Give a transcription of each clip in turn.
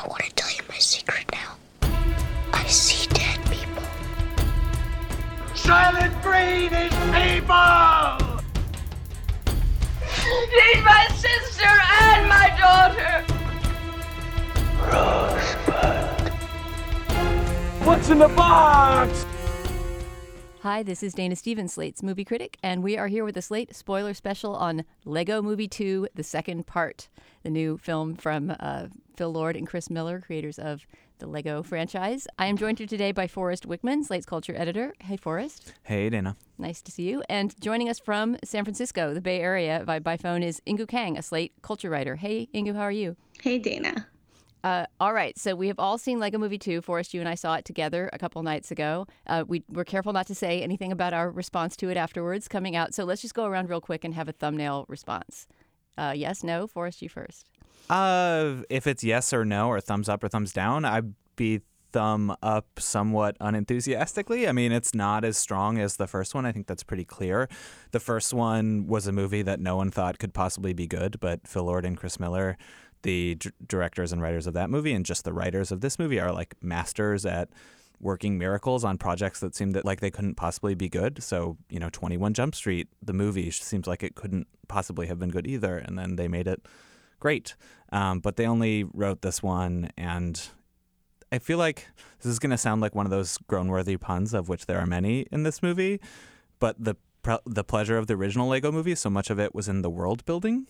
I want to tell you my secret now. I see dead people. Soylent Green is people! She's my sister and my daughter! Rosebud. What's in the box? Hi, this is Dana Stevens, Slate's movie critic, and we are here with a Slate spoiler special on Lego Movie 2, the second part, the new film from uh, Phil Lord and Chris Miller, creators of the Lego franchise. I am joined here today by Forrest Wickman, Slate's culture editor. Hey, Forrest. Hey, Dana. Nice to see you. And joining us from San Francisco, the Bay Area, by, by phone is Inkoo Kang, a Slate culture writer. Hey, Inkoo, how are you? Hey, Dana. Uh, all right, so we have all seen Lego Movie 2. Forrest, you and I saw it together a couple nights ago. Uh, we were careful not to say anything about our response to it afterwards coming out. So let's just go around real quick and have a thumbnail response. Uh, yes, no? Forrest, you first. Uh, if it's yes or no, or thumbs up or thumbs down, I'd be thumb up somewhat unenthusiastically. I mean, it's not as strong as the first one. I think that's pretty clear. The first one was a movie that no one thought could possibly be good, but Phil Lord and Chris Miller the d- directors and writers of that movie and just the writers of this movie are like masters at working miracles on projects that seemed that like they couldn't possibly be good. So, you know, 21 Jump Street, the movie seems like it couldn't possibly have been good either. And then they made it great. Um, but they only wrote this one. And I feel like this is going to sound like one of those groan worthy puns, of which there are many in this movie. But the, the pleasure of the original Lego movie, so much of it was in the world building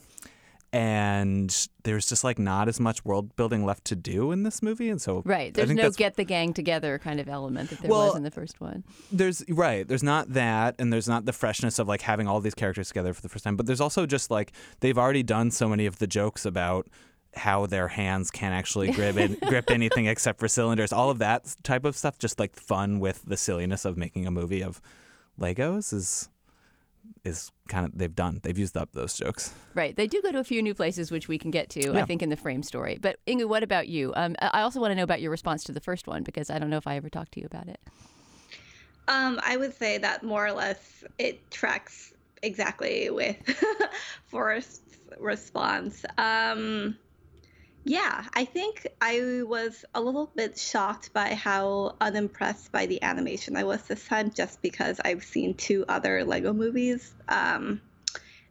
and there's just like not as much world building left to do in this movie and so right there's no get the gang together kind of element that there well, was in the first one. there's right there's not that and there's not the freshness of like having all these characters together for the first time but there's also just like they've already done so many of the jokes about how their hands can't actually grip in, grip anything except for cylinders all of that type of stuff just like fun with the silliness of making a movie of legos is is kind of they've done. They've used up those jokes. Right. They do go to a few new places, which we can get to, yeah. I think, in the frame story. But Inkoo, what about you? Um, I also want to know about your response to the first one because I don't know if I ever talked to you about it. Um, I would say that more or less it tracks exactly with Forrest's response. Um, yeah, I think I was a little bit shocked by how unimpressed by the animation I was this time, just because I've seen two other Lego movies um,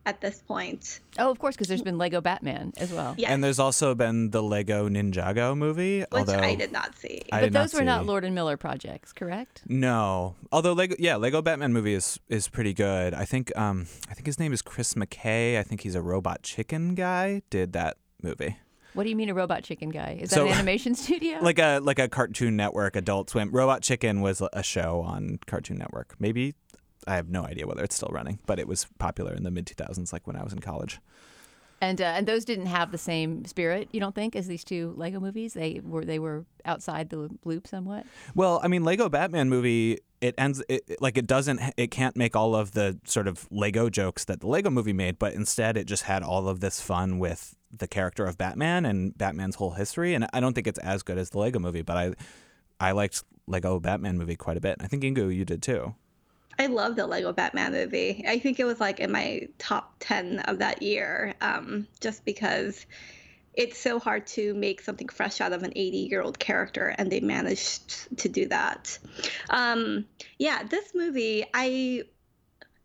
at this point. Oh, of course, because there's been Lego Batman as well. Yes. And there's also been the Lego Ninjago movie, which although I did not see. I but those not were not. Lord and Miller projects, correct? No, although Lego, yeah, Lego Batman movie is is pretty good. I think um, I think his name is Chris McKay. I think he's a robot chicken guy. Did that movie. What do you mean a robot chicken guy? Is So- that an animation studio? Like a like a Cartoon Network Adult Swim. Robot Chicken was a show on Cartoon Network. Maybe I have no idea whether it's still running, but it was popular in the mid 2000s, like when I was in college. and uh, and those didn't have the same spirit, you don't think, as these two Lego movies? They were they were outside the loop somewhat. Well, I mean, Lego Batman movie. It ends it, it- like it doesn't. It can't make all of the sort of Lego jokes that the Lego movie made, but instead it just had all of this fun with the character of Batman and Batman's whole history. And I don't think it's as good as the Lego movie, but I I liked Lego Batman movie quite a bit. I think Inkoo, you did too. I love the Lego Batman movie. I think it was like in my top 10 of that year, um, just because it's so hard to make something fresh out of an 80 year old character, and they managed to do that. Um, yeah, this movie, I.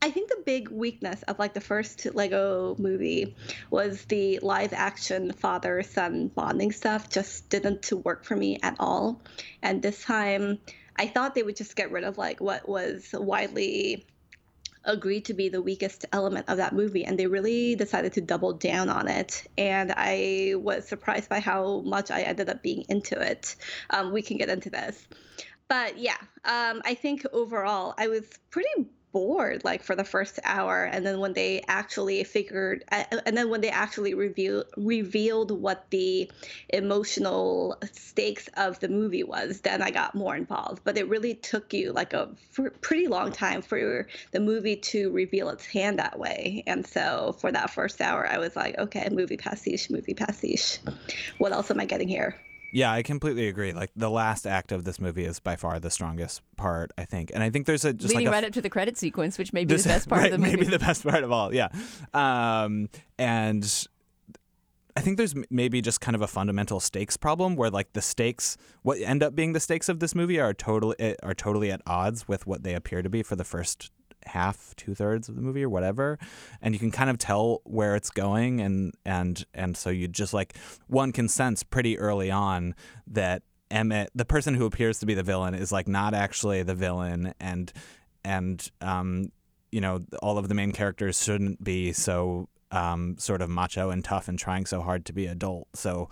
I think the big weakness of like the first Lego movie was the live action father son bonding stuff just didn't work for me at all. And this time I thought they would just get rid of like what was widely agreed to be the weakest element of that movie and they really decided to double down on it. And i was surprised by how much i ended up being into it. Um, we can get into this. But yeah um, i think overall i was pretty bored like for the first hour and then when they actually figured and then when they actually revealed revealed what the emotional stakes of the movie was then i got more involved. But it really took you like a pretty long time for the movie to reveal its hand that way. And so for that first hour i was like okay movie pastiche movie pastiche what else am i getting here yeah, I completely agree. Like the last act of this movie is by far the strongest part, I think, and I think there's a just leading like right up to the credit sequence, which may be this, the best part right, of the movie. Maybe the best part of all. Yeah, um, and I think there's maybe just kind of a fundamental stakes problem where like the stakes, what end up being the stakes of this movie, are totally eh, are totally at odds with what they appear to be for the first half, two thirds of the movie or whatever, and you can kind of tell where it's going, and and and so you just like one can sense pretty early on that Emmett, the person who appears to be the villain, is like not actually the villain, and and um, you know all of the main characters shouldn't be so um, sort of macho and tough and trying so hard to be adult. So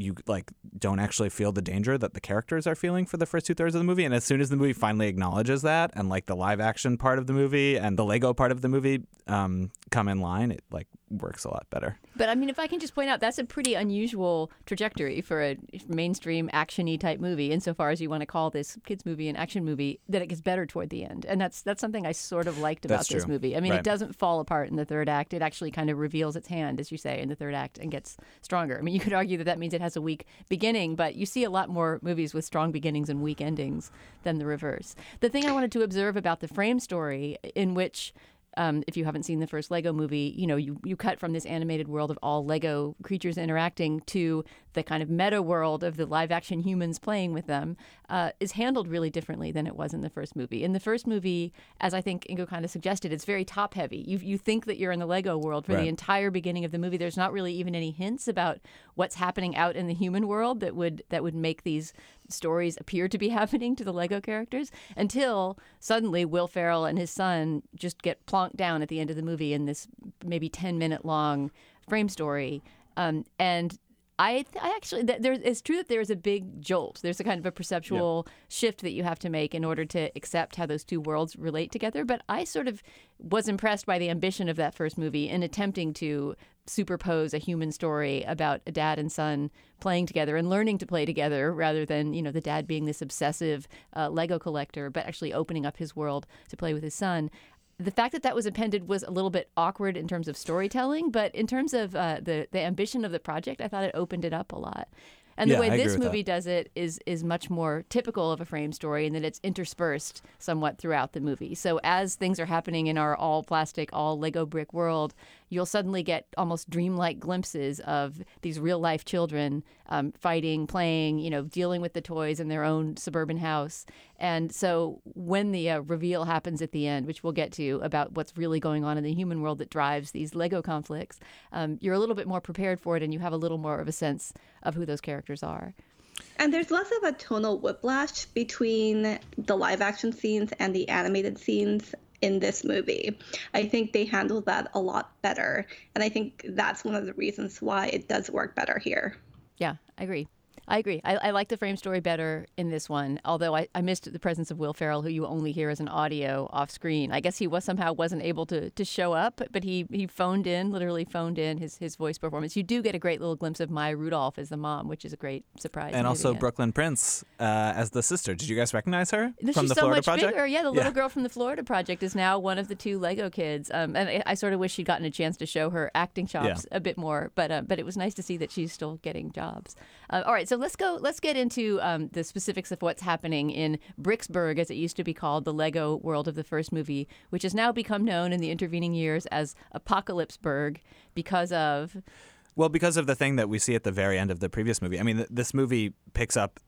you like don't actually feel the danger that the characters are feeling for the first two thirds of the movie. And as soon as the movie finally acknowledges that, and like the live action part of the movie and the Lego part of the movie um, come in line, it like works a lot better. But I mean, if I can just point out, that's a pretty unusual trajectory for a mainstream actiony type movie, insofar as you want to call this kids movie an action movie. That it gets better toward the end, and that's that's something I sort of liked about this movie. I mean, Right. it doesn't fall apart in the third act. It actually kind of reveals its hand, as you say, in the third act, and gets stronger. I mean, you could argue that that means it has a weak beginning, but you see a lot more movies with strong beginnings and weak endings than the reverse. The thing I wanted to observe about the frame story, in which um, if you haven't seen the first Lego movie, you know, you, you cut from this animated world of all Lego creatures interacting to the kind of meta world of the live action humans playing with them, uh, is handled really differently than it was in the first movie. In the first movie, as I think Inkoo kind of suggested, it's very top heavy. You, you think that you're in the Lego world for Right. the entire beginning of the movie. There's not really even any hints about what's happening out in the human world that would that would make these stories appear to be happening to the Lego characters until suddenly Will Ferrell and his son just get plonked down at the end of the movie in this maybe 10 minute long frame story. Um, and I, I actually, th- there, it's true that there is a big jolt. There's a kind of a perceptual shift that you have to make in order to accept how those two worlds relate together. But I sort of was impressed by the ambition of that first movie in attempting to superpose a human story about a dad and son playing together and learning to play together rather than you know the dad being this obsessive uh, lego collector but actually opening up his world to play with his son the fact that that was appended was a little bit awkward in terms of storytelling but in terms of uh, the the ambition of the project i thought it opened it up a lot and the Yeah, way I this with that. movie does it is is much more typical of a frame story in that it's interspersed somewhat throughout the movie. So as things are happening in our all plastic, all Lego brick world, you'll suddenly get almost dreamlike glimpses of these real life children um, fighting, playing, you know, dealing with the toys in their own suburban house. And so when the uh, reveal happens at the end, which we'll get to about what's really going on in the human world that drives these Lego conflicts, um, you're a little bit more prepared for it and you have a little more of a sense of who those characters are. And there's less of a tonal whiplash between the live action scenes and the animated scenes in this movie. I think they handled that a lot better. And I think that's one of the reasons why it does work better here. Yeah, I agree. I agree. I, I like the frame story better in this one, although I, I missed the presence of Will Ferrell, who you only hear as an audio off screen. I guess he was somehow wasn't able to, to show up, but he, he phoned in, literally phoned in his, his voice performance. You do get a great little glimpse of Maya Rudolph as the mom, which is a great surprise. and also. Brooklyn Prince uh, as the sister. Did you guys recognize her No, from the so Florida much Project? bigger. Yeah, the little girl from the Florida Project is now one of the two Lego kids. Um, and I, I sort of wish she'd gotten a chance to show her acting chops a bit more. But uh, but it was nice to see that she's still getting jobs. Uh, all right, so let's go. Let's get into um, the specifics of what's happening in Bricksburg, as it used to be called, the Lego world of the first movie, which has now become known in the intervening years as Apocalypseburg because of Well, because of the thing that we see at the very end of the previous movie. I mean, th- this movie picks up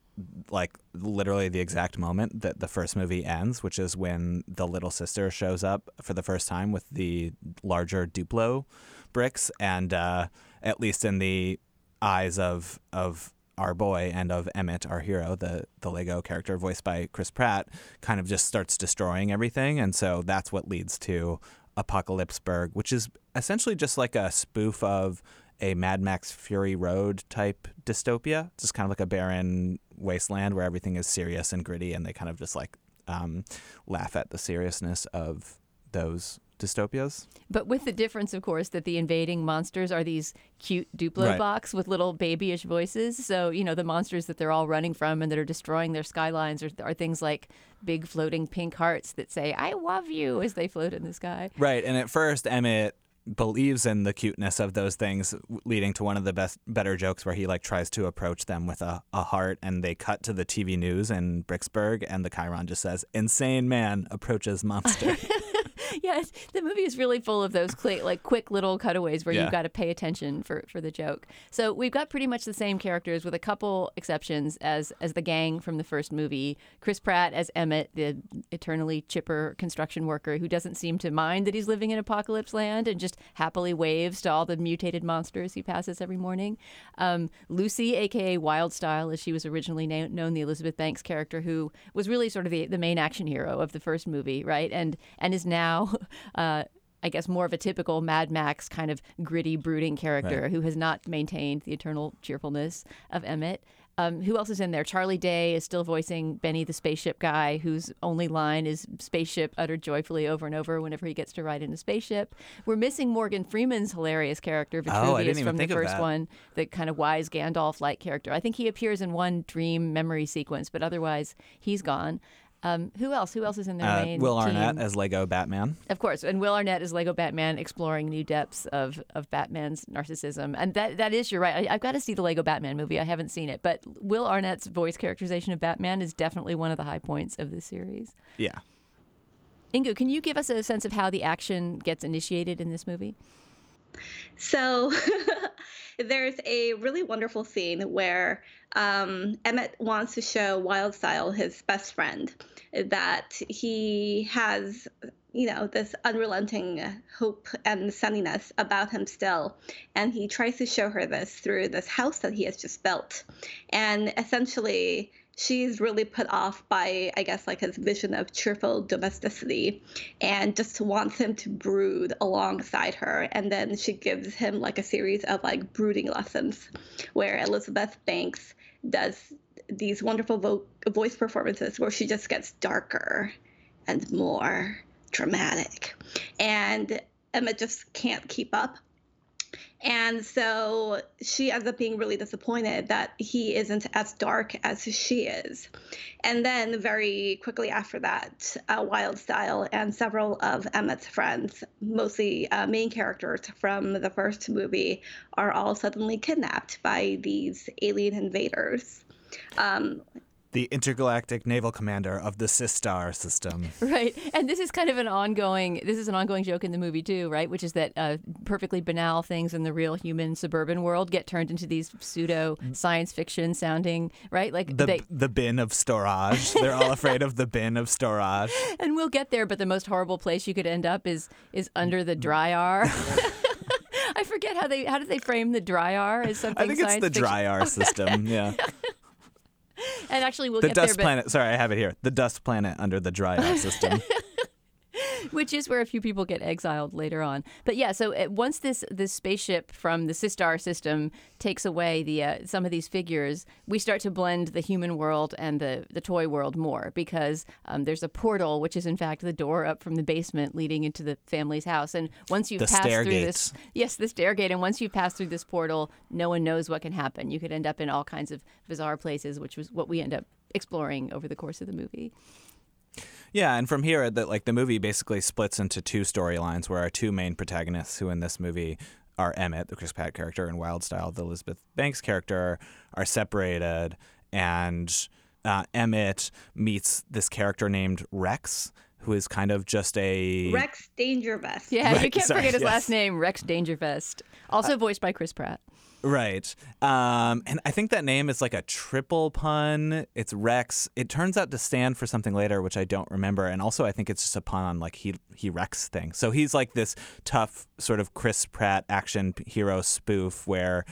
like literally the exact moment that the first movie ends, which is when the little sister shows up for the first time with the larger Duplo bricks, and uh, at least in the eyes of of our boy and of Emmett, our hero, the the Lego character voiced by Chris Pratt, kind of just starts destroying everything, and so that's what leads to Apocalypseburg, which is essentially just like a spoof of a Mad Max Fury Road type dystopia. It's just kind of like a barren wasteland where everything is serious and gritty, and they kind of just like um, laugh at the seriousness of those dystopias. But with the difference, of course, that the invading monsters are these cute Duplo Right. box with little babyish voices. So, you know, the monsters that they're all running from and that are destroying their skylines are, are things like big floating pink hearts that say, I love you as they float in the sky. Right, and at first Emmett believes in the cuteness of those things leading to one of the best better jokes where he like tries to approach them with a, a heart and they cut to the TV news in Bricksburg and the Chiron just says insane man approaches monster. yes, the movie is really full of those quick, like quick little cutaways where Yeah. you've got to pay attention for, for the joke. So we've got pretty much the same characters with a couple exceptions as as the gang from the first movie. Chris Pratt as Emmett, the eternally chipper construction worker who doesn't seem to mind that he's living in apocalypse land and just happily waves to all the mutated monsters he passes every morning. Um, Lucy, aka Wild Style, as she was originally na- known, the Elizabeth Banks character, who was really sort of the, the main action hero of the first movie, right? And and is now. Uh, I guess more of a typical Mad Max kind of gritty, brooding character Right. who has not maintained the eternal cheerfulness of Emmett. Um, who else is in there? Charlie Day is still voicing Benny the spaceship guy, whose only line is "spaceship" uttered joyfully over and over whenever he gets to ride in a spaceship. We're missing Morgan Freeman's hilarious character Oh, Vitruvius didn't from the first one, the kind of wise Gandalf-like character. I think he appears in one dream memory sequence, but otherwise he's gone. Um, who else? Who else is in their Uh, main Will Arnett team? as Lego Batman. Of course, and Will Arnett is Lego Batman exploring new depths of, of Batman's narcissism, and that that is you're right. I, I've got to see the Lego Batman movie. I haven't seen it, but Will Arnett's voice characterization of Batman is definitely one of the high points of the series. Yeah. Inkoo, can you give us a sense of how the action gets initiated in this movie? So there's a really wonderful scene where um, Emmett wants to show Wildstyle, his best friend, that he has, you know, this unrelenting hope and sunniness about him still. And he tries to show her this through this house that he has just built. And essentially, she's really put off by, I guess, like his vision of cheerful domesticity and just wants him to brood alongside her. And then she gives him like a series of like brooding lessons where Elizabeth Banks does these wonderful vo- voice performances where she just gets darker and more dramatic. And Emmett just can't keep up. And so she ends up being really disappointed that he isn't as dark as she is. And then, very quickly after that, uh, Wild Style and several of Emmett's friends, mostly uh, main characters from the first movie, are all suddenly kidnapped by these alien invaders. Um, The intergalactic naval commander of the Systar system. Right, and this is kind of an ongoing. This is an ongoing joke in the movie too, right? Which is that uh, perfectly banal things in the real human suburban world get turned into these pseudo science fiction sounding, right? Like The they, the bin of storage. They're all afraid of the bin of storage. and we'll get there. But the most horrible place you could end up is is under the dry R. I forget how they how did they frame the dry R as something. I think it's the fiction? dry R system. Yeah. And actually, we'll the get dust there, planet. Sorry, I have it here. The dust planet under the dry R system. which is where a few people get exiled later on. But yeah, so uh, once this this spaceship from the Systar system takes away the uh, some of these figures, we start to blend the human world and the the toy world more because um, there's a portal, which is in fact the door up from the basement leading into the family's house. And once you've The passed through this, yes, the stairgate, and once you pass through this portal, no one knows what can happen. You could end up in all kinds of bizarre places, which was what we end up exploring over the course of the movie. Yeah, and from here, that like the movie basically splits into two storylines, where our two main protagonists, who in this movie are Emmett, the Chris Pratt character, and Wildstyle, the Elizabeth Banks character, are separated, and uh, Emmett meets this character named Rex, who is kind of just a Rex Dangervest. Yeah, you can't sorry, forget his yes. last name, Rex Dangervest, also voiced by Chris Pratt. Right. Um, and I think that name is like a triple pun. It's Rex. It turns out to stand for something later, which I don't remember. And also, I think it's just a pun on like he he Rex thing. So he's like this tough sort of Chris Pratt action hero spoof where.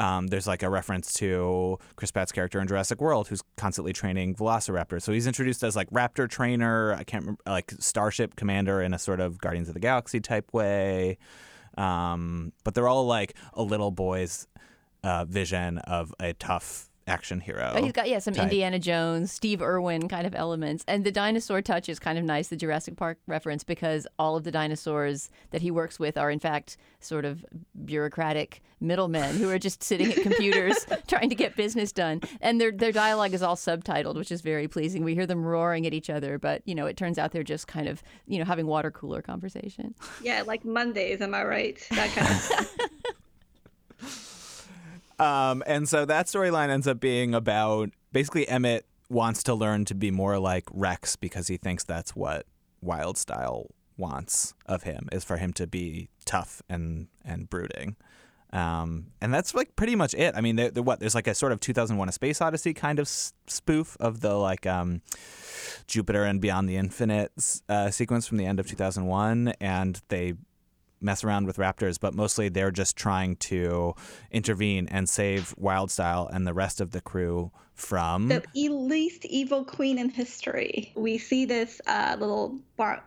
Um, there's like a reference to Chris Pratt's character in Jurassic World, who's constantly training velociraptors. So he's introduced as like raptor trainer. I can't remember, like starship commander in a sort of Guardians of the Galaxy type way. Um, but they're all like a little boy's uh, vision of a tough action hero. But he's got yeah some type. Indiana Jones, Steve Irwin kind of elements, and the dinosaur touch is kind of nice. The Jurassic Park reference because all of the dinosaurs that he works with are in fact sort of bureaucratic middlemen who are just sitting at computers trying to get business done, and their their dialogue is all subtitled, which is very pleasing. We hear them roaring at each other, but you know it turns out they're just kind of you know having water cooler conversation. Yeah, like Mondays, am I right? That kind of stuff. Um, and so that storyline ends up being about basically Emmett wants to learn to be more like Rex because he thinks that's what Wild Style wants of him is for him to be tough and and brooding. Um, and that's like pretty much it. I mean, there, there- what there's like a sort of 2001: A Space Odyssey kind of s- spoof of the like um, Jupiter and Beyond the Infinite uh, sequence from the end of 2001, and they mess around with raptors, but mostly they're just trying to intervene and save Wildstyle and the rest of the crew from. the least evil queen in history. We see this uh, little bar-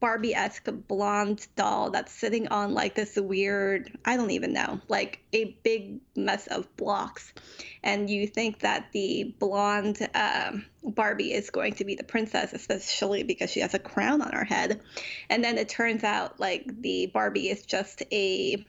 Barbie-esque blonde doll that's sitting on like this weird, I don't even know, like a big mess of blocks. And you think that the blonde um, Barbie is going to be the princess, especially because she has a crown on her head. And then it turns out like the Barbie is just a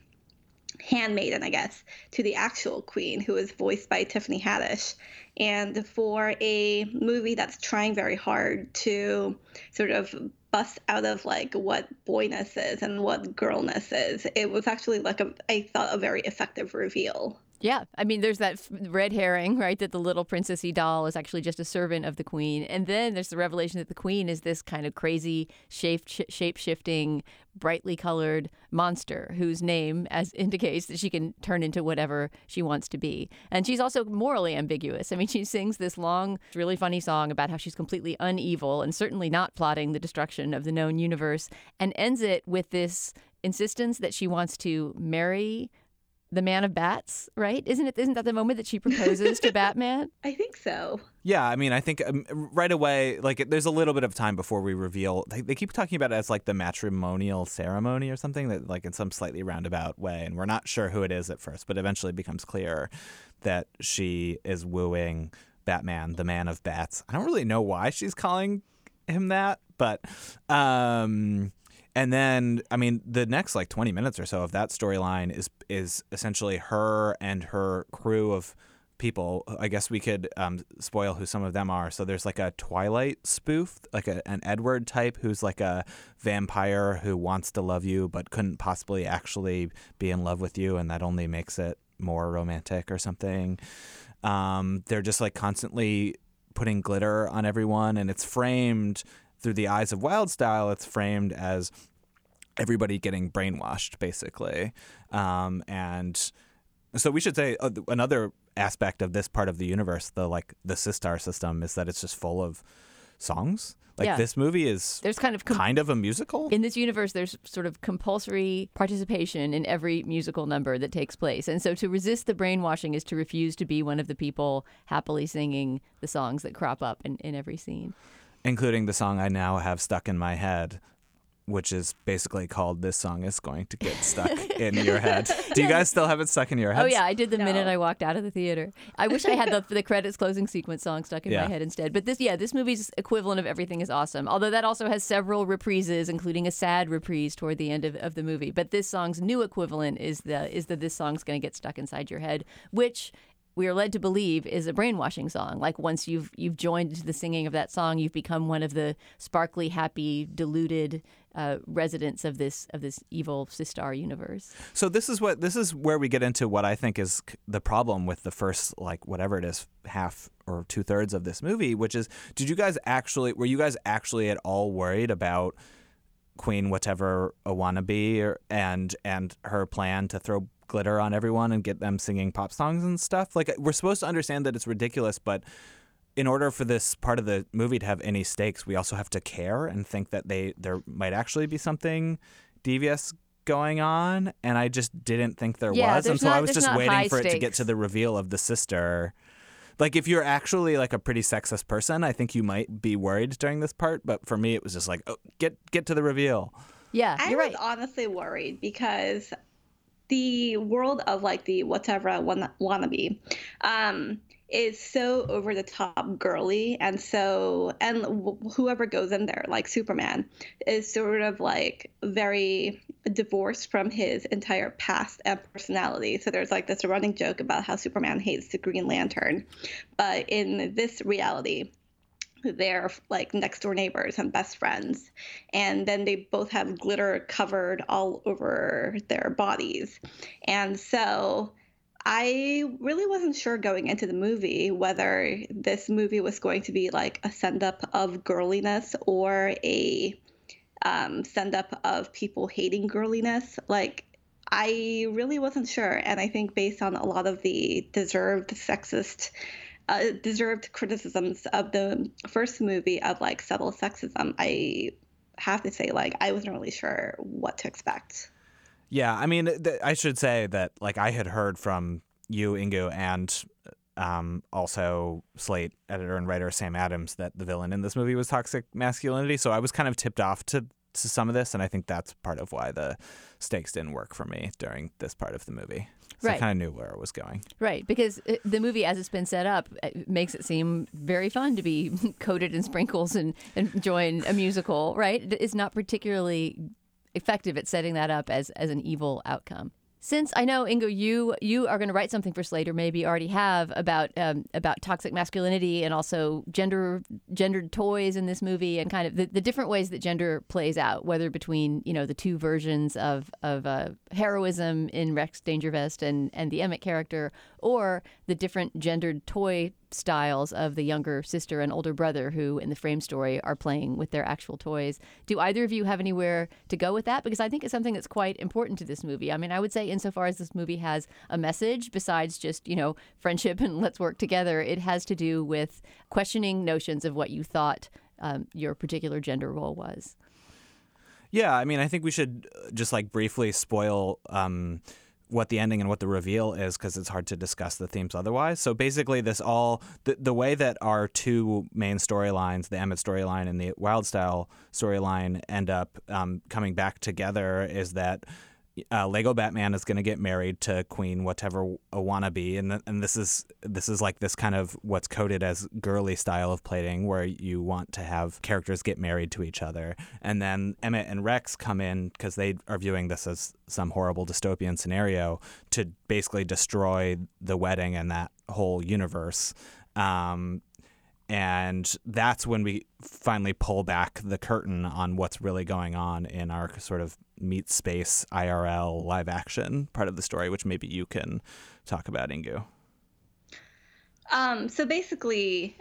handmaiden, I guess, to the actual queen, who is voiced by Tiffany Haddish. And for a movie that's trying very hard to sort of bust out of like what boyness is and what girlness is, it was actually like a, I thought, a very effective reveal. Yeah, I mean, there's that red herring, right? That the little princessy doll is actually just a servant of the queen, and then there's the revelation that the queen is this kind of crazy shape shape shifting, brightly colored monster whose name, as indicates that she can turn into whatever she wants to be, and she's also morally ambiguous. I mean, she sings this long, really funny song about how she's completely unevil and certainly not plotting the destruction of the known universe, and ends it with this insistence that she wants to marry the man of bats, right? Isn't it? Isn't that the moment that she proposes to Batman? I think so. Yeah, I mean, I think um, right away, like, there's a little bit of time before we reveal. They, they keep talking about it as like the matrimonial ceremony or something, that like in some slightly roundabout way, and we're not sure who it is at first, but eventually it becomes clear that she is wooing Batman, the man of bats. I don't really know why she's calling him that, but um and then I mean the next like 20 minutes or so of that storyline is is essentially her and her crew of people. I guess we could um, spoil who some of them are. So there's like a Twilight spoof, like a, an Edward type who's like a vampire who wants to love you but couldn't possibly actually be in love with you, and that only makes it more romantic or something. Um, they're just like constantly putting glitter on everyone, and it's framed through the eyes of Wild Style. It's framed as everybody getting brainwashed, basically, um, and so we should say uh, another aspect of this part of the universe, the like the Systar system, is that it's just full of songs. Like Yeah. this movie is There's kind of com- kind of a musical. in this universe. There's sort of compulsory participation in every musical number that takes place, and so to resist the brainwashing is to refuse to be one of the people happily singing the songs that crop up in, in every scene. including the song I now have stuck in my head, which is basically called "This Song Is Going to Get Stuck in Your Head." Do you guys still have it stuck in your head? Oh yeah, I did the minute I walked out of the theater. I wish I had the the credits closing sequence song stuck in Yeah. my head instead. But this, yeah, this movie's equivalent of Everything is Awesome. Although that also has several reprises, including a sad reprise toward the end of, of the movie. But this song's new equivalent is the is that this song's going to get stuck inside your head, which we are led to believe is a brainwashing song. Like once you've you've joined the singing of that song, you've become one of the sparkly, happy, deluded uh, residents of this of this evil Systar universe. So this is what this is where we get into what I think is the problem with the first like whatever it is half or two thirds of this movie, which is did you guys actually were you guys actually at all worried about Queen whatever a wannabe or, and and her plan to throw glitter on everyone and get them singing pop songs and stuff? Like we're supposed to understand that it's ridiculous, but in order for this part of the movie to have any stakes, we also have to care and think that they there might actually be something devious going on. And I just didn't think there Yeah, was, and there's so I was just waiting for it to get to the reveal of the sister. Like if you're actually like a pretty sexist person, I think you might be worried during this part. But for me, it was just like, oh, get get to the reveal. Yeah, I you're was right. honestly worried because the world of like the whatever wanna- wannabe, um, is so over the top girly and so and whoever goes in there like superman is sort of like very divorced from his entire past and personality. So there's like this running joke about how superman hates the green lantern. But in this reality they're like next door neighbors and best friends and then they both have glitter covered all over their bodies and so I really wasn't sure going into the movie whether this movie was going to be like a send up of girliness or a um, send up of people hating girliness. Like, I really wasn't sure. And I think based on a lot of the deserved sexist, uh, deserved criticisms of the first movie of like subtle sexism, I have to say, like, I wasn't really sure what to expect. Yeah, I mean, th- I should say that like I had heard from you, Inkoo, and um, also Slate editor and writer Sam Adams that the villain in this movie was toxic masculinity. So I was kind of tipped off to to some of this, and I think that's part of why the stakes didn't work for me during this part of the movie. So right. I kind of knew where it was going. Right, because it, the movie, as it's been set up, it makes it seem very fun to be coated in sprinkles and, and join a musical. Right, it's not particularly effective at setting that up as as an evil outcome. Since I know Inkoo, you you are going to write something for Slater, maybe already have about um, about toxic masculinity and also gender gendered toys in this movie, and kind of the, the different ways that gender plays out, whether between you know the two versions of of uh, heroism in Rex Dangervest and and the Emmett character, or the different gendered toy styles of the younger sister and older brother who in the frame story are playing with their actual toys. Do either of you have anywhere to go with that? Because I think it's something that's quite important to this movie. I mean, I would say insofar as this movie has a message besides just, you know, friendship and let's work together, it has to do with questioning notions of what you thought um, your particular gender role was. Yeah, I mean, I think we should just like briefly spoil um, what the ending and what the reveal is because it's hard to discuss the themes otherwise. So basically, this all the, the way that our two main storylines, the Emmett storyline and the Wildstyle storyline, end up um, coming back together is that uh, Lego Batman is going to get married to Queen whatever a wannabe, and th- and this is this is like this kind of what's coded as girly style of plating, where you want to have characters get married to each other, and then Emmett and Rex come in because they are viewing this as some horrible dystopian scenario to basically destroy the wedding and that whole universe. Um, and that's when we finally pull back the curtain on what's really going on in our sort of meet space IRL live action part of the story, which maybe you can talk about, Inkoo. Um, so basically,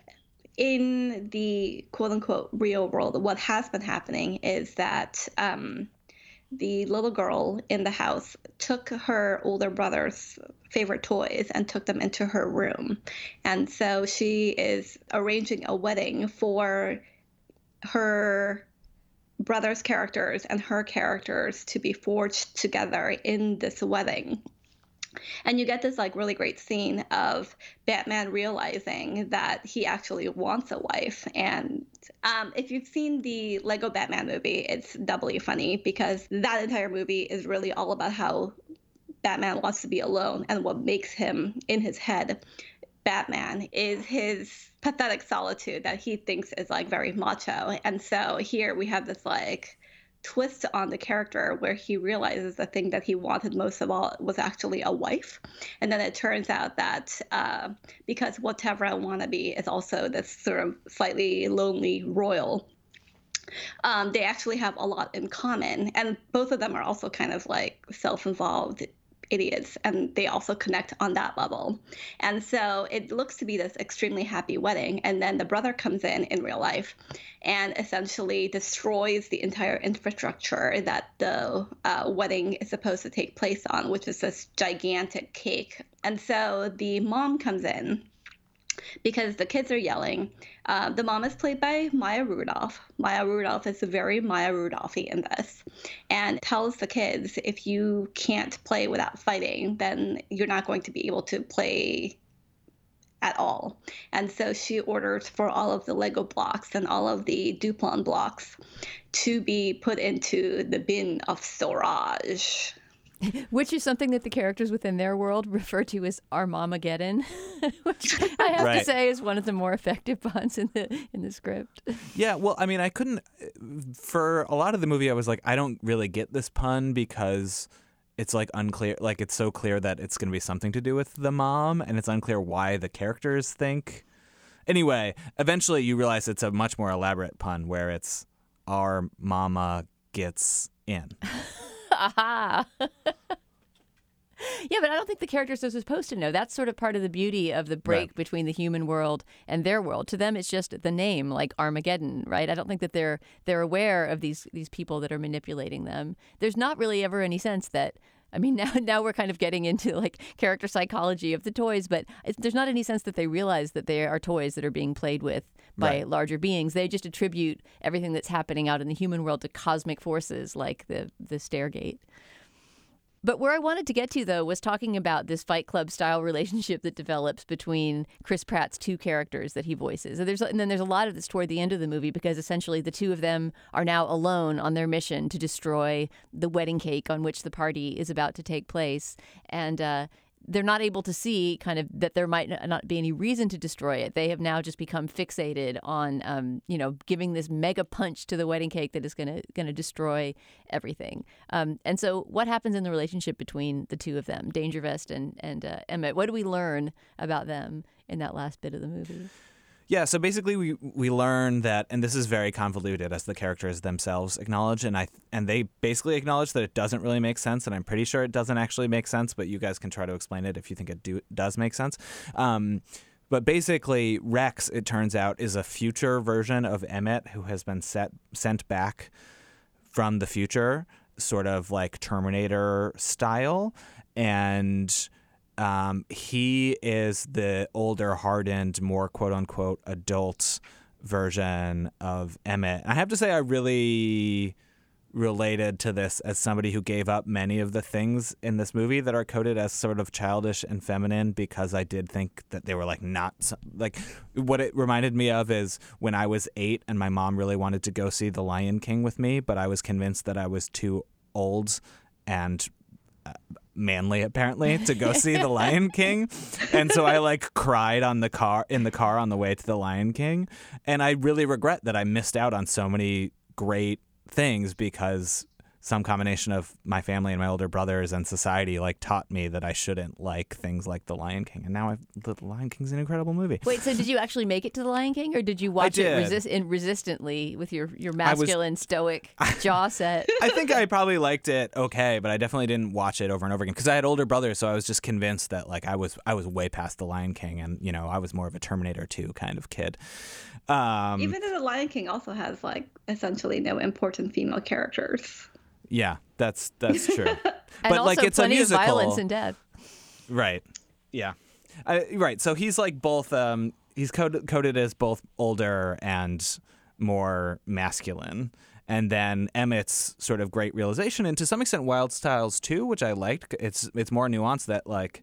in the quote unquote real world, what has been happening is that um, the little girl in the house took her older brother's favorite toys and took them into her room. And so she is arranging a wedding for her brother's characters and her characters to be forged together in this wedding. And you get this like really great scene of Batman realizing that he actually wants a wife. And um, if you've seen the Lego Batman movie, it's doubly funny because that entire movie is really all about how Batman wants to be alone and what makes him in his head Batman is his pathetic solitude that he thinks is like very macho. And so here we have this like twist on the character where he realizes the thing that he wanted most of all was actually a wife. And then it turns out that uh, because whatever I want to be is also this sort of slightly lonely royal. Um, they actually have a lot in common, and both of them are also kind of like self-involved idiots and they also connect on that level. And so it looks to be this extremely happy wedding and then the brother comes in in real life and essentially destroys the entire infrastructure that the uh, wedding is supposed to take place on which is this gigantic cake. And so the mom comes in because the kids are yelling. Uh, the mom is played by Maya Rudolph. Maya Rudolph is very Maya Rudolphy in this, and tells the kids if you can't play without fighting, then you're not going to be able to play at all. And so she orders for all of the Lego blocks and all of the Duplo blocks to be put into the bin of storage. Which is something that the characters within their world refer to as Armamageddon, which I have Right. to say is one of the more effective puns in the in the script. Yeah, well, I mean, I couldn't. For a lot of the movie, I was like, I don't really get this pun because it's like unclear. Like, it's so clear that it's going to be something to do with the mom, and it's unclear why the characters think. Anyway, eventually you realize it's a much more elaborate pun where it's our mama gets in. Aha. yeah, but I don't think the characters are supposed to know. That's sort of part of the beauty of the break Right. between the human world and their world. To them, it's just the name, like Armageddon, right? I don't think that they're they're aware of these these people that are manipulating them. There's not really ever any sense that. I mean, now now we're kind of getting into like character psychology of the toys, but it's, there's not any sense that they realize that they are toys that are being played with by Right. larger beings. They just attribute everything that's happening out in the human world to cosmic forces like the the Stairgate. But where I wanted to get to, though, was talking about this Fight Club style relationship that develops between Chris Pratt's two characters that he voices. And, there's, and then there's a lot of this toward the end of the movie because essentially the two of them are now alone on their mission to destroy the wedding cake on which the party is about to take place. And uh, they're not able to see kind of that there might not be any reason to destroy it. They have now just become fixated on, um, you know, giving this mega punch to the wedding cake that is going to going to destroy everything. Um, and so, what happens in the relationship between the two of them, Dangervest and and uh, Emmett? What do we learn about them in that last bit of the movie? Yeah, so basically we we learn that and this is very convoluted as the characters themselves acknowledge and I and they basically acknowledge that it doesn't really make sense and I'm pretty sure it doesn't actually make sense, but you guys can try to explain it if you think it do, does make sense. Um, but basically Rex it turns out is a future version of Emmett who has been set sent back from the future, sort of like Terminator style and um, he is the older, hardened, more quote unquote adult version of Emmett. I have to say, I really related to this as somebody who gave up many of the things in this movie that are coded as sort of childish and feminine because I did think that they were like not like what it reminded me of is when I was 8 and my mom really wanted to go see The Lion King with me but I was convinced that I was too old and manly apparently to go see the Lion King. And so I like cried on the car in the car on the way to the Lion King. And I really regret that I missed out on so many great things because some combination of my family and my older brothers and society like taught me that I shouldn't like things like The Lion King. And now I've, The Lion King's an incredible movie. Wait, so did you actually make it to the Lion King, or did you watch it resist- in resistantly with your your I was- masculine, stoic jaw set? I think I probably liked it okay, but I definitely didn't watch it over and over again because I had older brothers, so I was just convinced that like I was I was way past the Lion King, and you know I was more of a Terminator 2 kind of kid. Um, Even though the Lion King also has like essentially no important female characters. Yeah, that's that's true. and but also like it's plenty a musical, of violence and death. right? Yeah, I, right. So he's like both. Um, he's coded, coded as both older and more masculine. And then Emmett's sort of great realization, and to some extent Wild Styles too, which I liked. It's it's more nuanced that like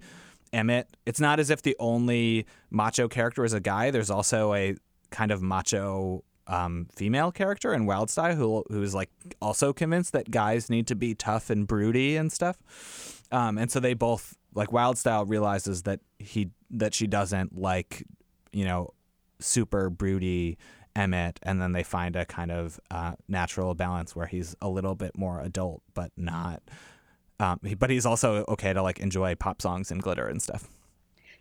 Emmett. It's not as if the only macho character is a guy. There's also a kind of macho um, female character in Wildstyle who who is like also convinced that guys need to be tough and broody and stuff. Um, and so they both like Wildstyle realizes that he that she doesn't like you know super broody Emmett, and then they find a kind of uh, natural balance where he's a little bit more adult, but not. Um, but he's also okay to like enjoy pop songs and glitter and stuff.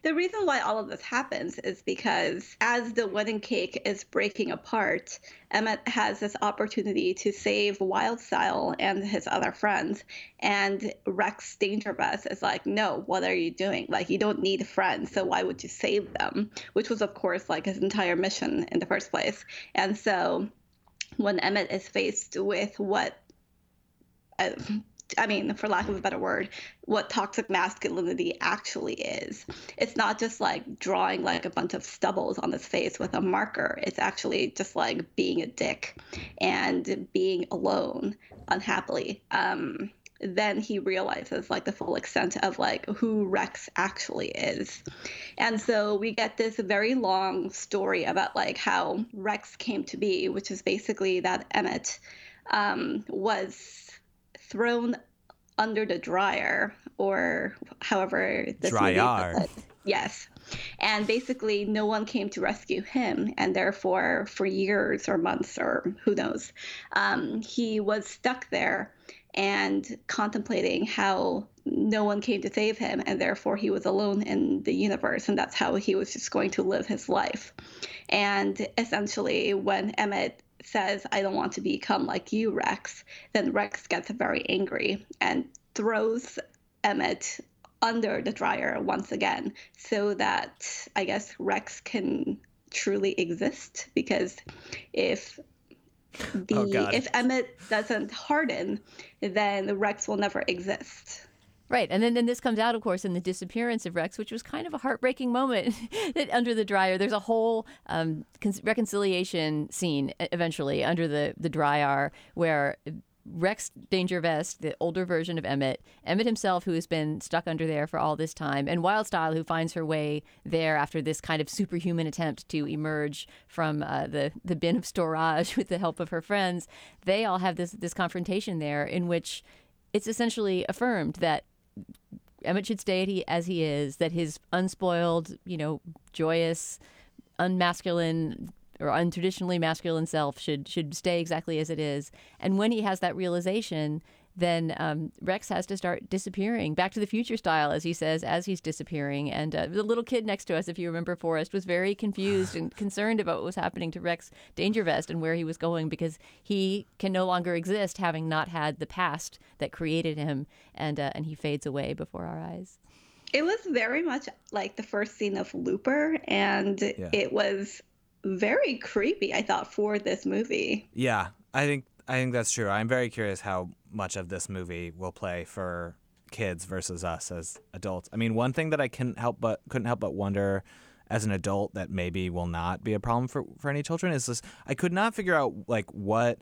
The reason why all of this happens is because as the wedding cake is breaking apart, Emmett has this opportunity to save Wildstyle and his other friends. And Rex Dangervest is like, no, what are you doing? Like, you don't need friends, so why would you save them? Which was, of course, like his entire mission in the first place. And so when Emmett is faced with what uh, I mean, for lack of a better word, what toxic masculinity actually is. It's not just like drawing like a bunch of stubbles on his face with a marker. It's actually just like being a dick and being alone unhappily. Um, then he realizes like the full extent of like who Rex actually is. And so we get this very long story about like how Rex came to be, which is basically that Emmett um, was thrown under the dryer or however this dryer. Yes. And basically, no one came to rescue him, and therefore, for years or months or who knows, um, he was stuck there and contemplating how no one came to save him, and therefore he was alone in the universe, and that's how he was just going to live his life. And essentially, when Emmett says, I don't want to become like you, Rex, then Rex gets very angry and throws Emmett under the dryer once again so that I guess Rex can truly exist because if oh, the oh if Emmett doesn't harden, then Rex will never exist. Right, and then, then this comes out, of course, in the disappearance of Rex, which was kind of a heartbreaking moment. that under the dryer, there's a whole um, reconciliation scene eventually under the the dryer where Rex Dangervest, the older version of Emmett, Emmett himself, who has been stuck under there for all this time, and Wyldstyle, who finds her way there after this kind of superhuman attempt to emerge from uh, the the bin of storage with the help of her friends. They all have this this confrontation there, in which it's essentially affirmed that Emmett should stay as he is, that his unspoiled, you know, joyous, unmasculine or untraditionally masculine self should should stay exactly as it is. And when he has that realization, then um, Rex has to start disappearing, Back to the Future style, as he says, as he's disappearing. And uh, the little kid next to us, if you remember, Forrest, was very confused and concerned about what was happening to Rex Dangervest and where he was going because he can no longer exist, having not had the past that created him, and uh, and he fades away before our eyes. It was very much like the first scene of Looper, and yeah. it was very creepy. I thought for this movie. Yeah, I think I think that's true. I'm very curious how much of this movie will play for kids versus us as adults. I mean, one thing that I couldn't help but couldn't help but wonder as an adult that maybe will not be a problem for for any children is this I could not figure out like what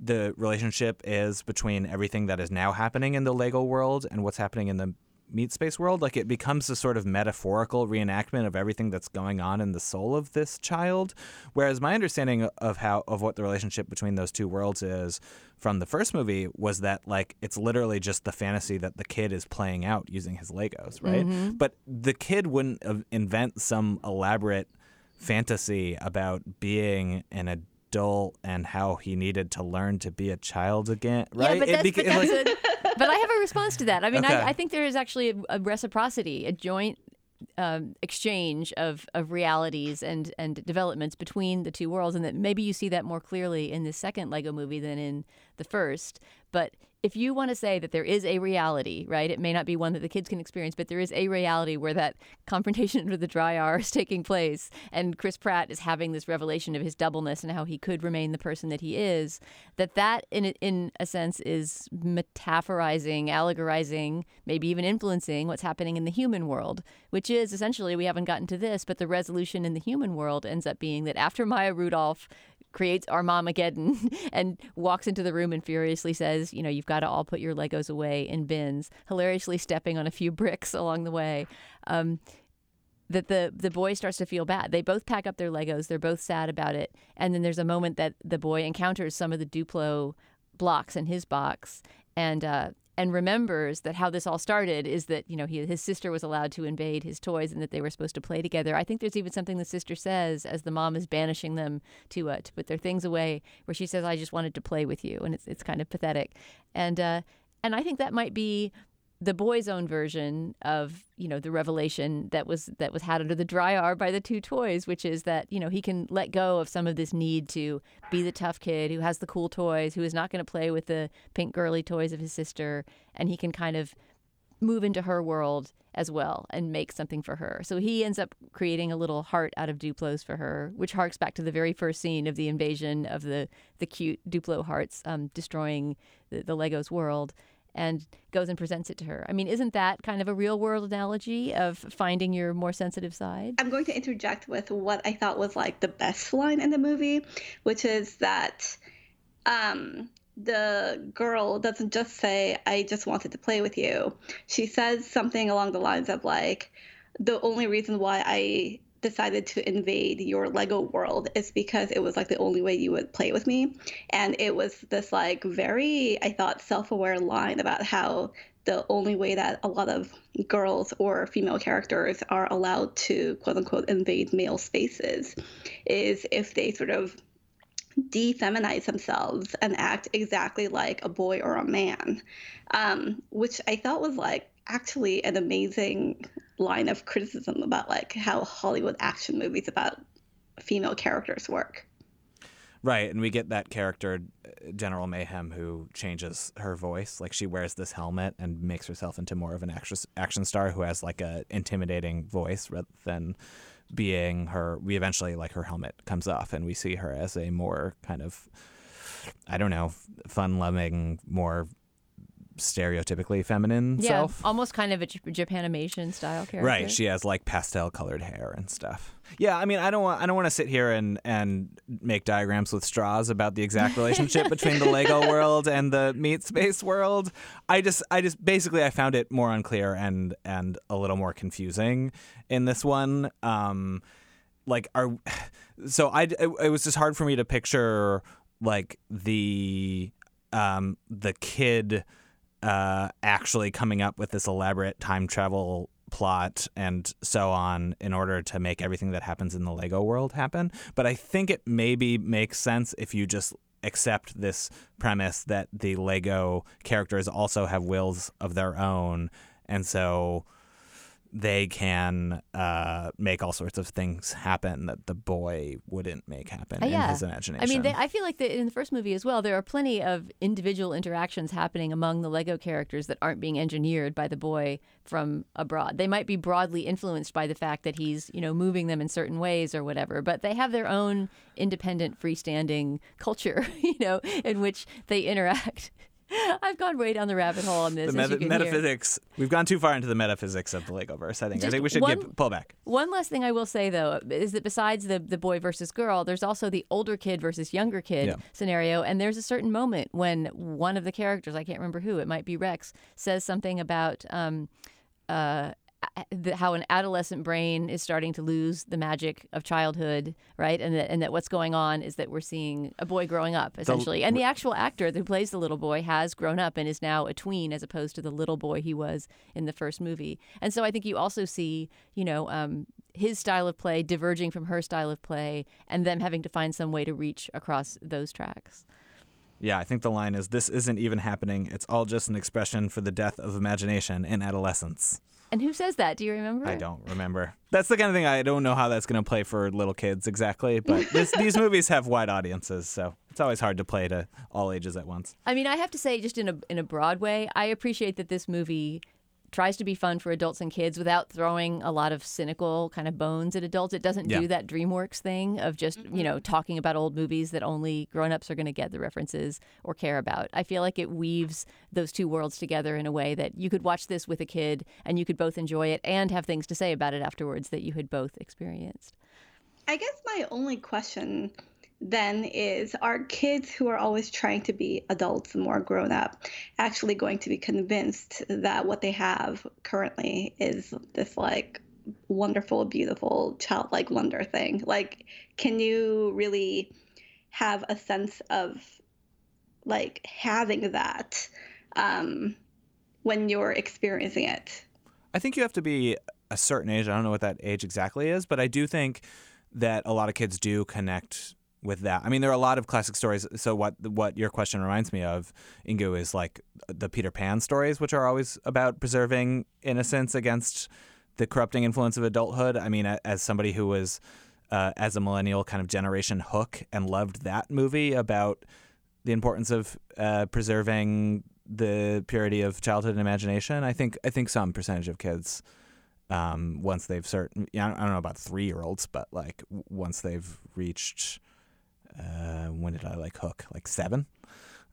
the relationship is between everything that is now happening in the Lego world and what's happening in the meat space world like it becomes a sort of metaphorical reenactment of everything that's going on in the soul of this child whereas my understanding of how of what the relationship between those two worlds is from the first movie was that like it's literally just the fantasy that the kid is playing out using his legos right mm-hmm. but the kid wouldn't invent some elaborate fantasy about being an adult and how he needed to learn to be a child again right yeah, but that's, beca- but that's like, a, but I have a response to that. I mean, Okay. I, I think there is actually a, a reciprocity, a joint um, exchange of, of realities and, and developments between the two worlds, and that maybe you see that more clearly in the second Lego movie than in the first. But if you want to say that there is a reality, right? It may not be one that the kids can experience, but there is a reality where that confrontation with the dryer is taking place, and Chris Pratt is having this revelation of his doubleness and how he could remain the person that he is. That that, in in a sense, is metaphorizing, allegorizing, maybe even influencing what's happening in the human world, which is essentially we haven't gotten to this, but the resolution in the human world ends up being that after Maya Rudolph creates Armageddon and walks into the room and furiously says, you know, you've got to all put your Legos away in bins, hilariously stepping on a few bricks along the way. Um, that the the boy starts to feel bad. They both pack up their Legos. They're both sad about it. And then there's a moment that the boy encounters some of the Duplo blocks in his box, and uh, and remembers that how this all started is that you know he, his sister was allowed to invade his toys and that they were supposed to play together. I think there's even something the sister says as the mom is banishing them to uh, to put their things away, where she says, "I just wanted to play with you," and it's it's kind of pathetic, and uh, and I think that might be the boy's own version of you know the revelation that was that was had under the dryer by the two toys which is that you know he can let go of some of this need to be the tough kid who has the cool toys who is not going to play with the pink girly toys of his sister and he can kind of move into her world as well and make something for her. So he ends up creating a little heart out of duplos for her which harks back to the very first scene of the invasion of the the cute duplo hearts um, destroying the, the legos world and goes and presents it to her. I mean, isn't that kind of a real world analogy of finding your more sensitive side? I'm going to interject with what I thought was like the best line in the movie, which is that um, the girl doesn't just say, I just wanted to play with you. She says something along the lines of, like, the only reason why I decided to invade your Lego world is because it was like the only way you would play with me. And it was this like very, I thought, self aware line about how the only way that a lot of girls or female characters are allowed to quote unquote invade male spaces is if they sort of defeminize themselves and act exactly like a boy or a man, um, which I thought was like actually an amazing line of criticism about like how Hollywood action movies about female characters work. Right, and we get that character, uh, General Mayhem, who changes her voice. Like she wears this helmet and makes herself into more of an action star who has like a intimidating voice rather than being her. We eventually like her helmet comes off, and we see her as a more kind of, I don't know, fun-loving, more stereotypically feminine yeah, self. almost kind of a Japanimation style character. Right, she has like pastel colored hair and stuff. Yeah, I mean, I don't want I don't want to sit here and and make diagrams with straws about the exact relationship between the Lego world and the meat space world. I just I just basically I found it more unclear and and a little more confusing in this one. Um like are so I it, it was just hard for me to picture like the um the kid uh, actually coming up with this elaborate time travel plot and so on in order to make everything that happens in the Lego world happen. But I think it maybe makes sense if you just accept this premise that the Lego characters also have wills of their own. And so they can uh, make all sorts of things happen that the boy wouldn't make happen Uh, in his imagination. I mean, they, I feel like that in the first movie as well, there are plenty of individual interactions happening among the Lego characters that aren't being engineered by the boy from abroad. They might be broadly influenced by the fact that he's, you know, moving them in certain ways or whatever, but they have their own independent, freestanding culture, you know, in which they interact. I've gone way down the rabbit hole on this. the as you meta- can hear. metaphysics. We've gone too far into the metaphysics of the Legoverse. I think. I think we should one- give pull back. One last thing I will say though is that besides the the boy versus girl, there's also the older kid versus younger kid Yeah. scenario, and there's a certain moment when one of the characters, I can't remember who, it might be Rex, says something about. Um, uh, how an adolescent brain is starting to lose the magic of childhood, right? And that, and that what's going on is that we're seeing a boy growing up, essentially. and the actual actor who plays the little boy has grown up and is now a tween as opposed to the little boy he was in the first movie. And so I think you also see, you know, um, his style of play diverging from her style of play and them having to find some way to reach across those tracks. Yeah, I think the line is this isn't even happening. It's all just an expression for the death of imagination in adolescence. And who says that? Do you remember? I don't remember. That's the kind of thing I don't know how that's going to play for little kids exactly, but this, these movies have wide audiences, so it's always hard to play to all ages at once. I mean, I have to say, just in a in a broad way, I appreciate that this movie tries to be fun for adults and kids without throwing a lot of cynical kind of bones at adults. It doesn't Yeah. do that DreamWorks thing of just you mm-hmm. know talking about old movies that only grown-ups are going to get the references or care about. I feel like it weaves those two worlds together in a way that you could watch this with a kid and you could both enjoy it and have things to say about it afterwards that you had both experienced. I guess my only question then is are kids who are always trying to be adults more grown up actually going to be convinced that what they have currently is this like wonderful beautiful childlike wonder thing like can you really have a sense of like having that um when you're experiencing it I think you have to be a certain age. I don't know what that age exactly is, but I do think that a lot of kids do connect with that. I mean, there are a lot of classic stories. So what what your question reminds me of, Inkoo, is like the Peter Pan stories, which are always about preserving innocence against the corrupting influence of adulthood. I mean, as somebody who was uh, as a millennial kind of generation hook and loved that movie about the importance of uh, preserving the purity of childhood and imagination. I think I think some percentage of kids, um, once they've certain, I don't- know about three year olds, but like once they've reached, uh, when did I like Hook? Like seven.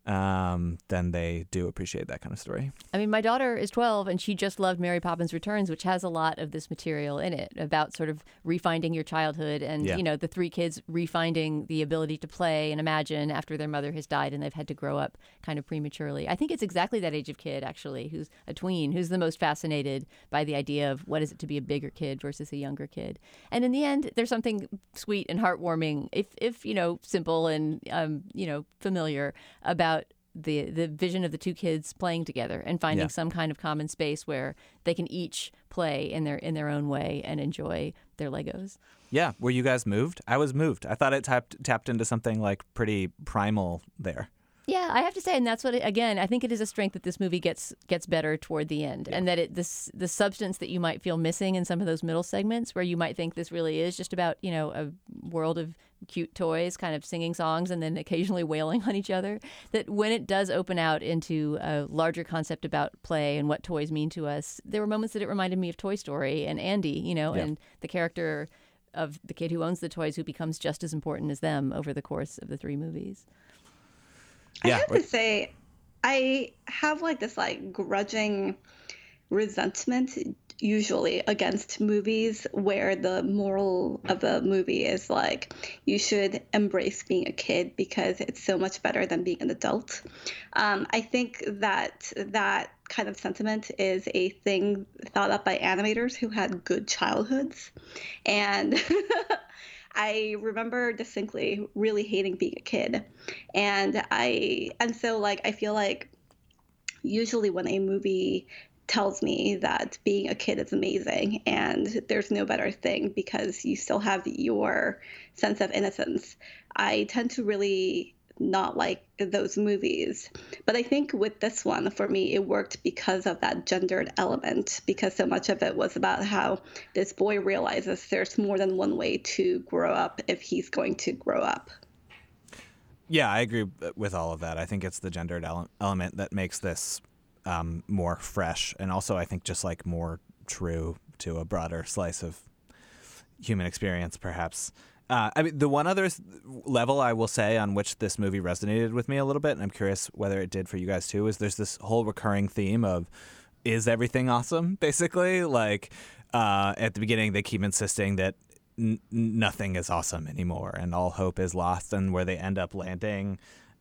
Um, then they do appreciate that kind of story. I mean, my daughter is 12 and she just loved Mary Poppins Returns, which has a lot of this material in it about sort of refinding your childhood and, Yeah. you know, the three kids refinding the ability to play and imagine after their mother has died and they've had to grow up kind of prematurely. I think it's exactly that age of kid, actually, who's a tween, who's the most fascinated by the idea of what is it to be a bigger kid versus a younger kid. And in the end, there's something sweet and heartwarming, if, if you know, simple and, um, you know, familiar about the the vision of the two kids playing together and finding Yeah. some kind of common space where they can each play in their in their own way and enjoy their Legos. Yeah, were you guys moved? I was moved. I thought it tapped tapped into something like pretty primal there. Yeah, I have to say, and that's what it, again I think it is a strength that this movie gets gets better toward the end, and that it this the substance that you might feel missing in some of those middle segments where you might think this really is just about you know a world of cute toys, kind of singing songs and then occasionally wailing on each other. That when it does open out into a larger concept about play and what toys mean to us, there were moments that it reminded me of Toy Story and Andy, you know, Yeah. and the character of the kid who owns the toys who becomes just as important as them over the course of the three movies. I have to say, I have like this like grudging resentment usually against movies where the moral of the movie is like you should embrace being a kid because it's so much better than being an adult. Um, I think that that kind of sentiment is a thing thought up by animators who had good childhoods, and. I remember distinctly really hating being a kid. And I and so like I feel like usually when a movie tells me that being a kid is amazing and there's no better thing because you still have your sense of innocence, I tend to really not like those movies. But I think with this one, for me, it worked because of that gendered element, because so much of it was about how this boy realizes there's more than one way to grow up if he's going to grow up. Yeah, I agree with all of that. I think it's the gendered ele- element that makes this um, more fresh, and also I think just like more true to a broader slice of human experience, perhaps. Uh, I mean, the one other level I will say on which this movie resonated with me a little bit, and I'm curious whether it did for you guys too, is there's this whole recurring theme of is everything awesome? Basically, like uh, at the beginning, they keep insisting that n- nothing is awesome anymore, and all hope is lost, and where they end up landing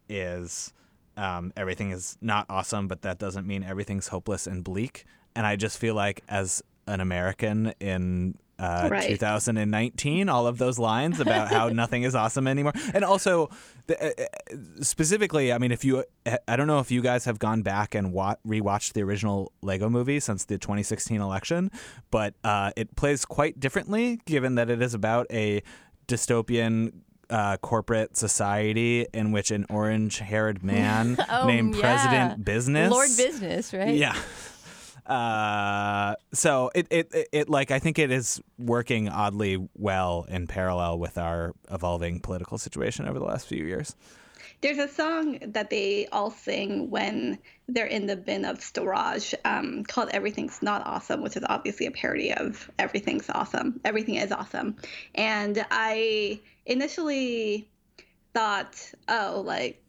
is um, everything is not awesome, but that doesn't mean everything's hopeless and bleak. And I just feel like as an American in uh, Right. 2019, all of those lines about how nothing is awesome anymore, and also the, uh, uh, specifically, I mean, if you, I don't know if you guys have gone back and wa- rewatched the original Lego Movie since the 2016 election, but uh, it plays quite differently, given that it is about a dystopian uh, corporate society in which an orange-haired man Oh, named yeah. President Business, Lord Business, right? yeah. Uh, so it, it, it, it, like, I think it is working oddly well in parallel with our evolving political situation over the last few years. There's a song that they all sing when they're in the bin of storage um, called Everything's Not Awesome, which is obviously a parody of Everything's Awesome. Everything is Awesome. And I initially thought, oh, like,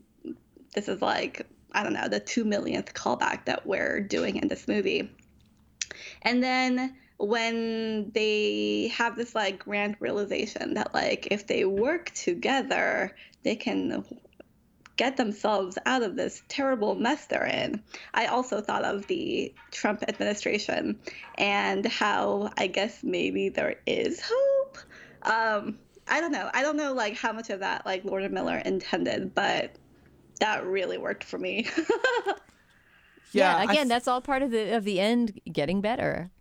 this is like, I don't know, the two millionth callback that we're doing in this movie. And then when they have this like grand realization that like if they work together, they can get themselves out of this terrible mess they're in. I also thought of the Trump administration and how I guess maybe there is hope. Um, I don't know. I don't know like how much of that like Lord and Miller intended, but that really worked for me. Yeah, I again, th- that's all part of the of the end getting better.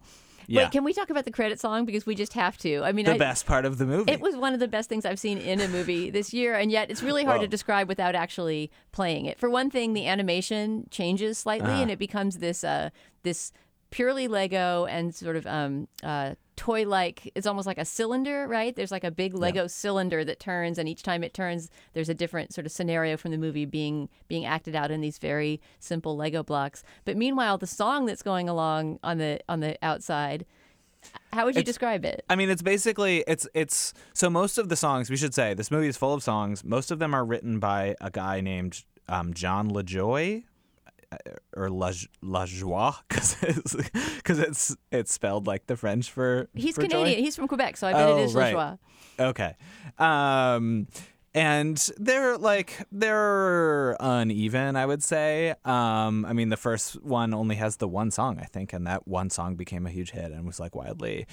Yeah. Wait, can we talk about the credit song because we just have to? I mean, the I, best part of the movie. It was one of the best things I've seen in a movie this year, and yet it's really hard Whoa. to describe without actually playing it. For one thing, the animation changes slightly, Uh-huh. and it becomes this uh, this purely Lego and sort of um, uh, toy like. It's almost like a cylinder, right? There's like a big Lego cylinder that turns, and each time it turns, there's a different sort of scenario from the movie being being acted out in these very simple Lego blocks. But meanwhile, the song that's going along on the on the outside. How would you It's- describe it? I mean, it's basically it's it's so most of the songs we should say this movie is full of songs. Most of them are written by a guy named um, Jon Lajoie uh, or La, La Joie because it's, 'cause it's it's spelled like the French for He's for joy. Canadian. He's from Quebec, so I bet Oh, it is right. Lajoie. Okay. Um and they're like they're uneven, I would say. Um I mean the first one only has the one song, I think, and that one song became a huge hit and was like widely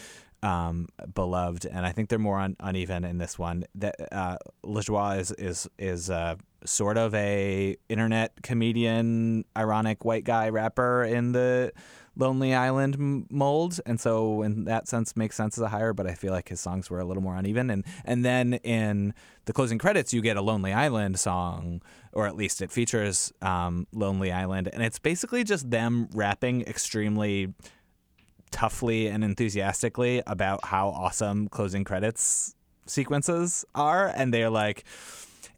um beloved and I think they're more un- uneven in this one. That uh LaJoie is is is uh sort of a internet comedian, ironic white guy rapper in the Lonely Island mold, and so in that sense makes sense as a hire. But I feel like his songs were a little more uneven, and and then in the closing credits you get a Lonely Island song, or at least it features um, Lonely Island, and it's basically just them rapping extremely toughly and enthusiastically about how awesome closing credits sequences are, and they're like.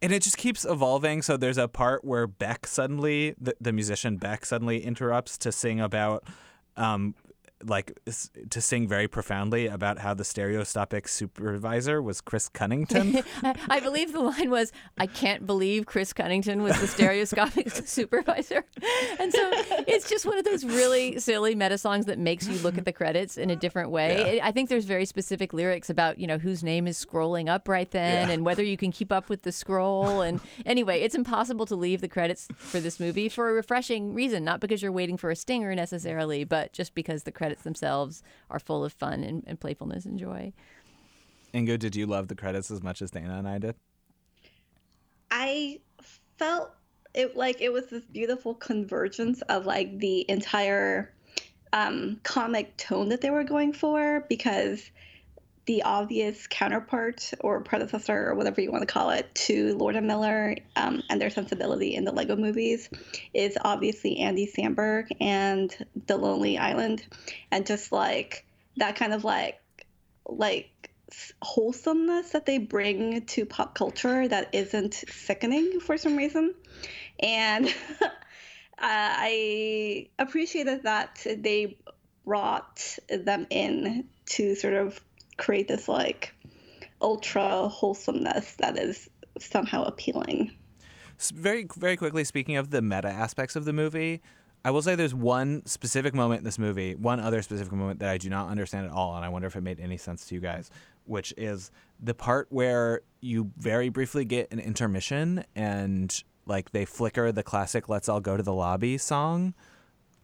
And it just keeps evolving. So there's a part where Beck suddenly, the, the musician Beck suddenly interrupts to sing about, um, like to sing very profoundly about how the stereoscopic supervisor was Chris Cunnington. I, believe the line was, "I can't believe Chris Cunnington was the stereoscopic supervisor," and so it's just one of those really silly meta songs that makes you look at the credits in a different way. I think there's very specific lyrics about you know whose name is scrolling up right then Yeah. and whether you can keep up with the scroll. And anyway, it's impossible to leave the credits for this movie for a refreshing reason, not because you're waiting for a stinger necessarily, but just because the credits themselves are full of fun and, and playfulness and joy. Inkoo, did you love the credits as much as Dana and I did? I felt it like it was this beautiful convergence of like the entire um, comic tone that they were going for because the obvious counterpart or predecessor or whatever you want to call it to Lord and Miller um, and their sensibility in the Lego movies is obviously Andy Samberg and The Lonely Island, and just like that kind of like like wholesomeness that they bring to pop culture that isn't sickening for some reason, and uh, I appreciated that they brought them in to sort of create this like ultra wholesomeness that is somehow appealing. Very, very quickly, speaking of the meta aspects of the movie, I will say there's one specific moment in this movie, one other specific moment that I do not understand at all, and I wonder if it made any sense to you guys, which is the part where you very briefly get an intermission and like they flicker the classic "Let's All Go to the Lobby" song.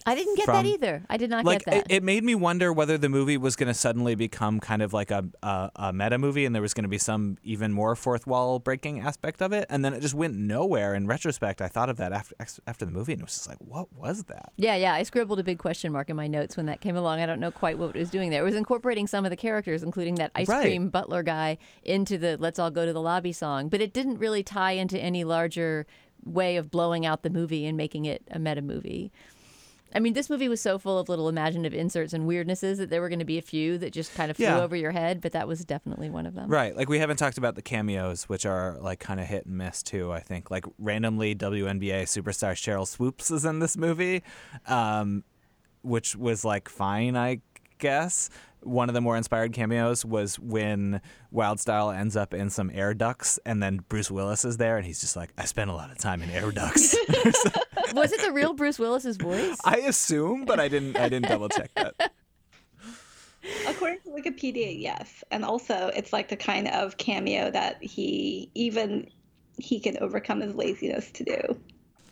I didn't get From- that either. I did not like get that. It, it made me wonder whether the movie was going to suddenly become kind of like a, a a meta movie, and there was going to be some even more fourth wall breaking aspect of it, and then it just went nowhere. In retrospect, I thought of that after after the movie, and it was just like, what was that? Yeah, yeah. I scribbled a big question mark in my notes when that came along. I don't know quite what it was doing there. It was incorporating some of the characters, including that ice Right. cream butler guy, into the "Let's all go to the lobby" song, but it didn't really tie into any larger way of blowing out the movie and making it a meta movie. I mean, this movie was so full of little imaginative inserts and weirdnesses that there were going to be a few that just kind of flew Yeah. over your head, but that was definitely one of them. Right. Like we haven't talked about the cameos, which are like kind of hit and miss too. I think like randomly WNBA superstar Sheryl Swoopes is in this movie, um, which was like fine, I guess. One of the more inspired cameos was when Wyldstyle ends up in some air ducts, and then Bruce Willis is there, and he's just like, "I spent a lot of time in air ducts." was it the real Bruce Willis's voice? I assume, but I didn't. I didn't double check that. According to Wikipedia, yes. And also, it's like the kind of cameo that he even he can overcome his laziness to do.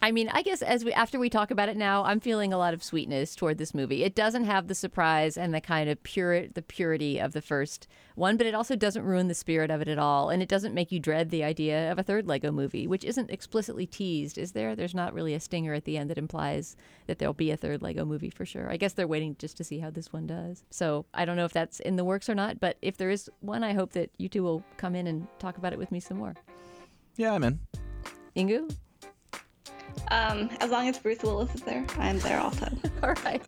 I mean, I guess as we after we talk about it now, I'm feeling a lot of sweetness toward this movie. It doesn't have the surprise and the kind of pure the purity of the first one, but it also doesn't ruin the spirit of it at all, and it doesn't make you dread the idea of a third Lego movie, which isn't explicitly teased, is there? There's not really a stinger at the end that implies that there'll be a third Lego movie for sure. I guess they're waiting just to see how this one does. So I don't know if that's in the works or not, but if there is one, I hope that you two will come in and talk about it with me some more. Yeah, I'm in. Inkoo? Um, as long as Bruce Willis is there, I'm there also. All right.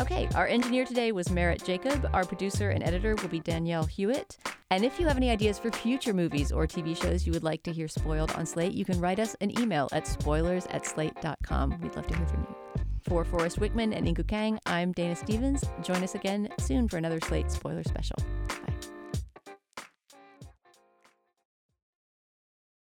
Okay, our engineer today was Merritt Jacob. Our producer and editor will be Danielle Hewitt. And if you have any ideas for future movies or TV shows you would like to hear spoiled on Slate, you can write us an email at spoilers at slate.com. We'd love to hear from you. For Forrest Wickman and Inkoo Kang, I'm Dana Stevens. Join us again soon for another Slate spoiler special. Bye.